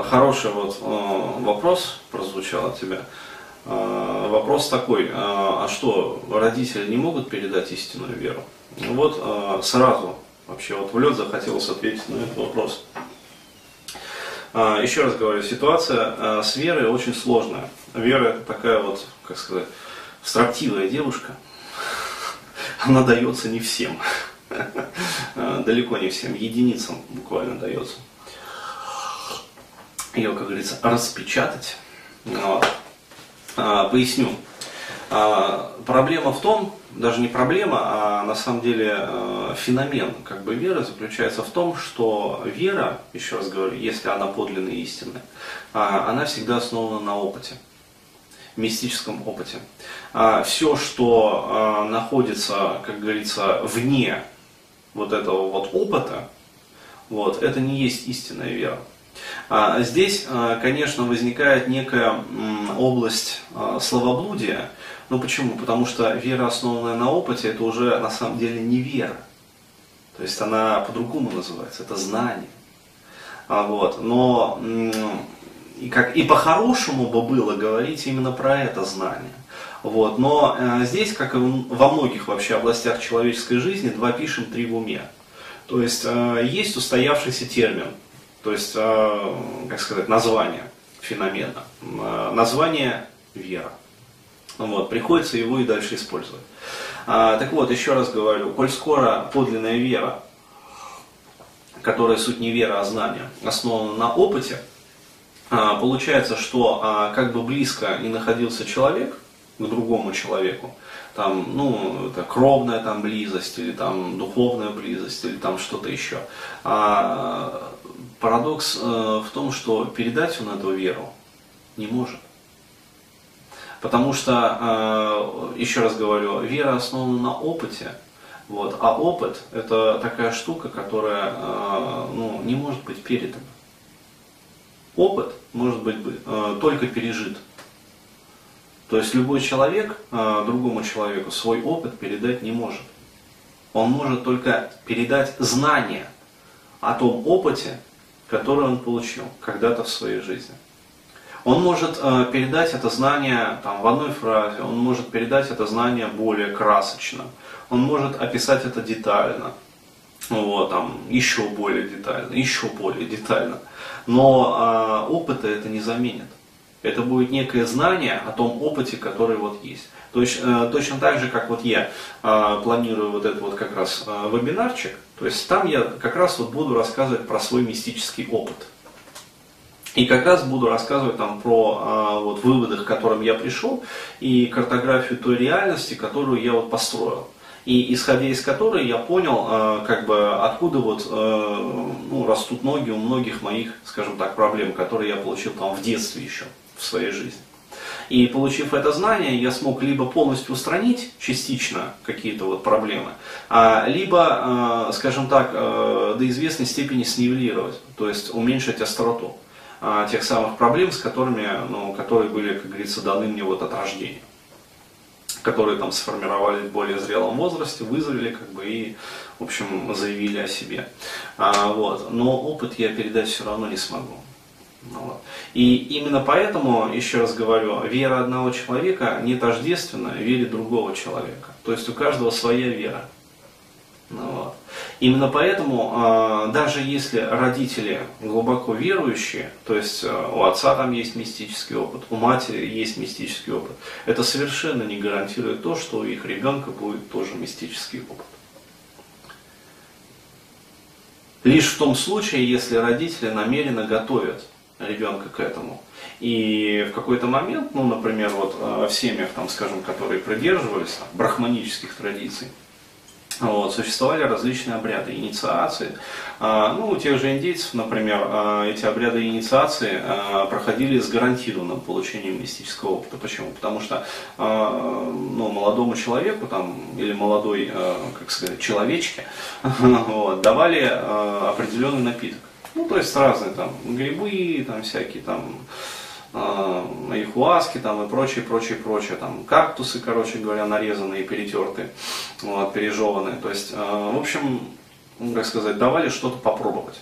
э, хороший вот э, вопрос прозвучал от тебя. Э, вопрос такой, э, а что, родители не могут передать истинную веру? Вот сразу вообще вот в лед захотелось ответить на этот вопрос. Еще раз говорю, ситуация с верой очень сложная. Вера такая вот, как сказать, строптивая девушка. Она дается не всем. Далеко не всем, единицам буквально дается. Ее, как говорится, распечатать. Вот. А, поясню. А, проблема в том, даже не проблема, а на самом деле э, феномен как бы веры заключается в том, что вера, еще раз говорю, если она подлинная и истинная, а, она всегда основана на опыте мистическом опыте. Все, что находится, как говорится, вне вот этого вот опыта, вот, это не есть истинная вера. А здесь, а, конечно, возникает некая область а, словоблудия. Ну почему? Потому что вера, основанная на опыте, это уже на самом деле не вера. То есть она по-другому называется, это знание. Вот. Но и, как, и по-хорошему бы было говорить именно про это знание. Вот. Но э, здесь, как и во многих вообще областях человеческой жизни, два пишем, три в уме. То есть э, есть устоявшийся термин, то есть, э, как сказать, название феномена. Э, название вера. Вот, приходится его и дальше использовать. А, так вот, еще раз говорю, коль скоро подлинная вера, которая суть не вера, а знание, основана на опыте, а, получается, что а, как бы близко и находился человек, к другому человеку. Там, ну, это кровная там близость, или там духовная близость, или там что-то еще. Парадокс э, в том, что передать он эту веру не может. Потому что, э, еще раз говорю, вера основана на опыте. Вот, а опыт это такая штука, которая э, ну, не может быть передана. Опыт может быть только пережит. То есть любой человек другому человеку свой опыт передать не может. Он может только передать знания о том опыте, который он получил когда-то в своей жизни. Он может э, передать это знание там, в одной фразе, он может передать это знание более красочно, он может описать это детально, вот, там, еще более детально, еще более детально. Но э, опыта это не заменит. Это будет некое знание о том опыте, который вот есть. То есть э, точно так же, как вот я э, планирую вот этот вот как раз э, вебинарчик, то есть там я как раз вот буду рассказывать про свой мистический опыт. И как раз буду рассказывать там про вот, выводы, к которым я пришел, и картографию той реальности, которую я вот построил. И исходя из которой я понял, как бы, откуда вот, ну, растут ноги у многих моих, скажем так, проблем, которые я получил там в детстве еще в своей жизни. И получив это знание, я смог либо полностью устранить частично какие-то вот проблемы, а, либо, э, скажем так, э, до известной степени снивелировать, то есть уменьшить остроту а, тех самых проблем, с которыми, ну, которые были, как говорится, даны мне вот от рождения которые там сформировались в более зрелом возрасте, вызовели как бы и, в общем, заявили о себе. А, вот. Но опыт я передать все равно не смогу. Ну вот. И именно поэтому, еще раз говорю, вера одного человека не тождественна вере другого человека. То есть у каждого своя вера. Ну вот. Именно поэтому, э, даже если родители глубоко верующие, то есть э, у отца там есть мистический опыт, у матери есть мистический опыт, это совершенно не гарантирует то, что у их ребенка будет тоже мистический опыт. Лишь в том случае, если родители намеренно готовят ребенка к этому. И в какой-то момент, ну, например, вот э, в семьях, там, скажем, которые придерживались там, брахманических традиций, вот, существовали различные обряды инициации. А, ну, у тех же индейцев, например, а, эти обряды инициации а, проходили с гарантированным получением мистического опыта. Почему? Потому что ну, молодому человеку там, или молодой, как сказать, человечке вот, давали определенный напиток. Ну, то есть разные там грибы, там всякие там э, айхуаски там и прочее, прочее, прочее, там кактусы, короче говоря, нарезанные, перетертые, вот, пережеванные. То есть, э, в общем, как сказать, давали что-то попробовать.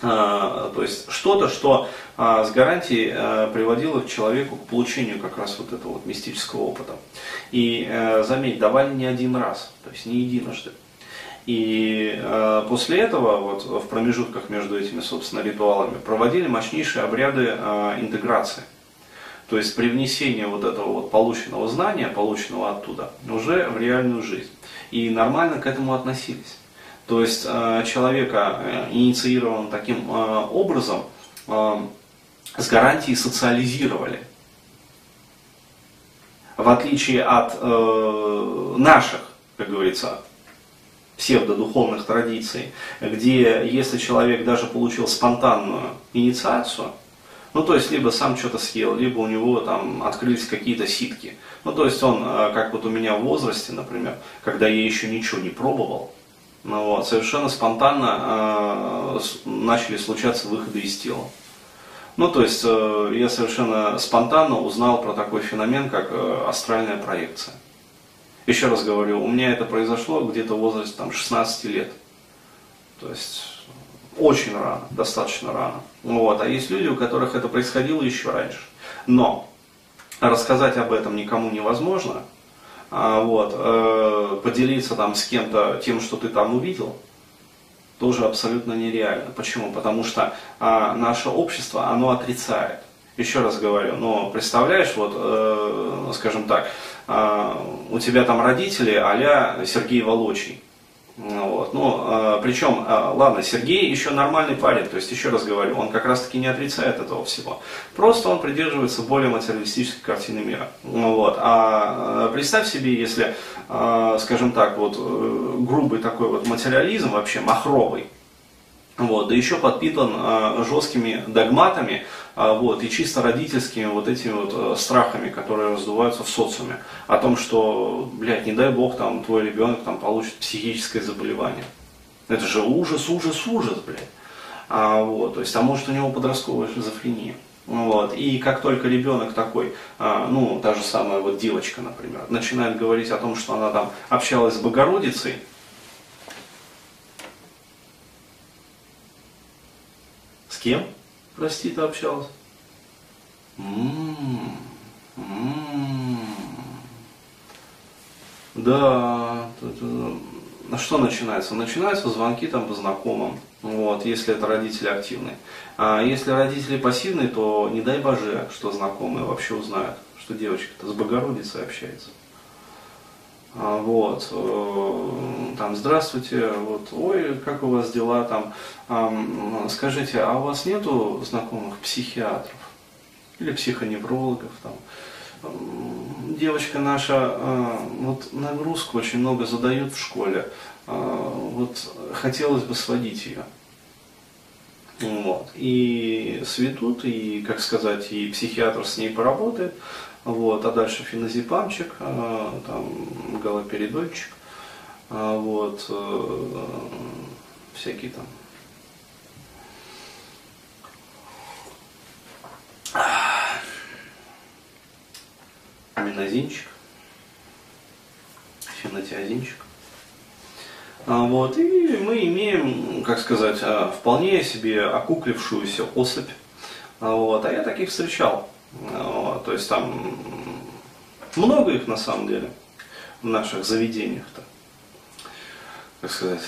то есть что-то, что с гарантией приводило к человеку к получению как раз вот этого вот мистического опыта. И заметь, давали не один раз, то есть не единожды. И э, после этого, вот в промежутках между этими, собственно, ритуалами, проводили мощнейшие обряды э, интеграции. То есть привнесение вот этого вот полученного знания, полученного оттуда, уже в реальную жизнь. И нормально к этому относились. То есть э, человека, э, инициированным таким э, образом, э, с гарантией социализировали. В отличие от э, наших, как говорится, псевдодуховных традиций, где если человек даже получил спонтанную инициацию, ну, то есть, либо сам что-то съел, либо у него там открылись какие-то ситки. Ну, то есть, он, э, как вот у меня в возрасте, например, когда я еще ничего не пробовал, ну, вот, совершенно спонтанно э, начали случаться выходы из тела. Ну, то есть, э, я совершенно спонтанно узнал про такой феномен, как э, астральная проекция. Еще раз говорю, у меня это произошло где-то в возрасте там, 16 лет. То есть очень рано, достаточно рано. Вот. А есть люди, у которых это происходило еще раньше. Но рассказать об этом никому невозможно. А, вот, э, поделиться там с кем-то тем, что ты там увидел, тоже абсолютно нереально. Почему? Потому что а, наше общество, оно отрицает. Еще раз говорю, но представляешь, вот, э, скажем так, э, у тебя там родители а Сергей Волочий. Вот. Ну, э, причем, э, ладно, Сергей еще нормальный парень, то есть, еще раз говорю, он как раз таки не отрицает этого всего. Просто он придерживается более материалистической картины мира. Вот. А э, представь себе, если, э, скажем так, вот э, грубый такой вот материализм, вообще махровый, вот, да еще подпитан э, жесткими догматами вот, и чисто родительскими вот этими вот э, страхами, которые раздуваются в социуме. О том, что, блядь, не дай бог, там, твой ребенок там, получит психическое заболевание. Это же ужас, ужас, ужас, блядь. А, вот, то есть, а может у него подростковая шизофрения. Вот. И как только ребенок такой, а, ну, та же самая вот девочка, например, начинает говорить о том, что она там общалась с Богородицей, кем, прости, ты общался? М-м-м. Да, на что начинается? Начинаются звонки там по знакомым, вот, если это родители активные. А если родители пассивные, то не дай боже, что знакомые вообще узнают, что девочка-то с Богородицей общается. А, вот, э, там, здравствуйте, вот, ой, как у вас дела, там, скажите, а у вас нету знакомых психиатров или психоневрологов, там, девочка наша, э, вот, нагрузку очень много задают в школе, э, вот, хотелось бы сводить ее. Вот. И сведут, и, как сказать, и психиатр с ней поработает, вот, а дальше феназепамчик, а, там галоперидольчик, а, вот, э, всякие там аминозинчик, фенотиазинчик. А, вот, и мы имеем, как сказать, вполне себе окуклившуюся особь. Вот, а я таких встречал. Вот, то есть там много их на самом деле в наших заведениях-то. Как сказать,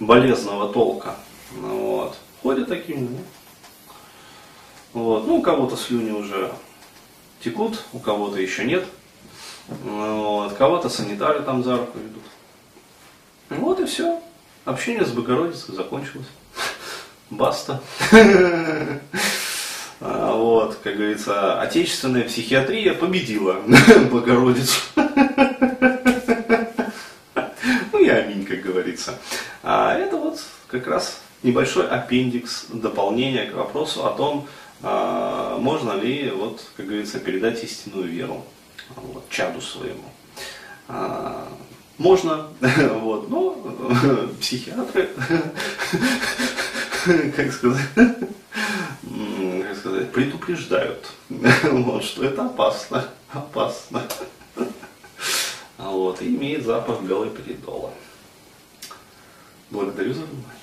болезного толка. Вот. Ходят такими. Ну. Вот. ну, у кого-то слюни уже текут, у кого-то еще нет. Вот. Кого-то санитары там за руку ведут. Вот и все. Общение с Богородицей закончилось. Баста. Вот, как говорится, отечественная психиатрия победила Богородицу. Ну и аминь, как говорится. А это вот как раз небольшой аппендикс, дополнение к вопросу о том, а, можно ли, вот, как говорится, передать истинную веру вот, чаду своему. А, можно, вот, но психиатры, как сказать, предупреждают, вот, что это опасно, опасно. Вот, и имеет запах галоперидола. Благодарю за внимание.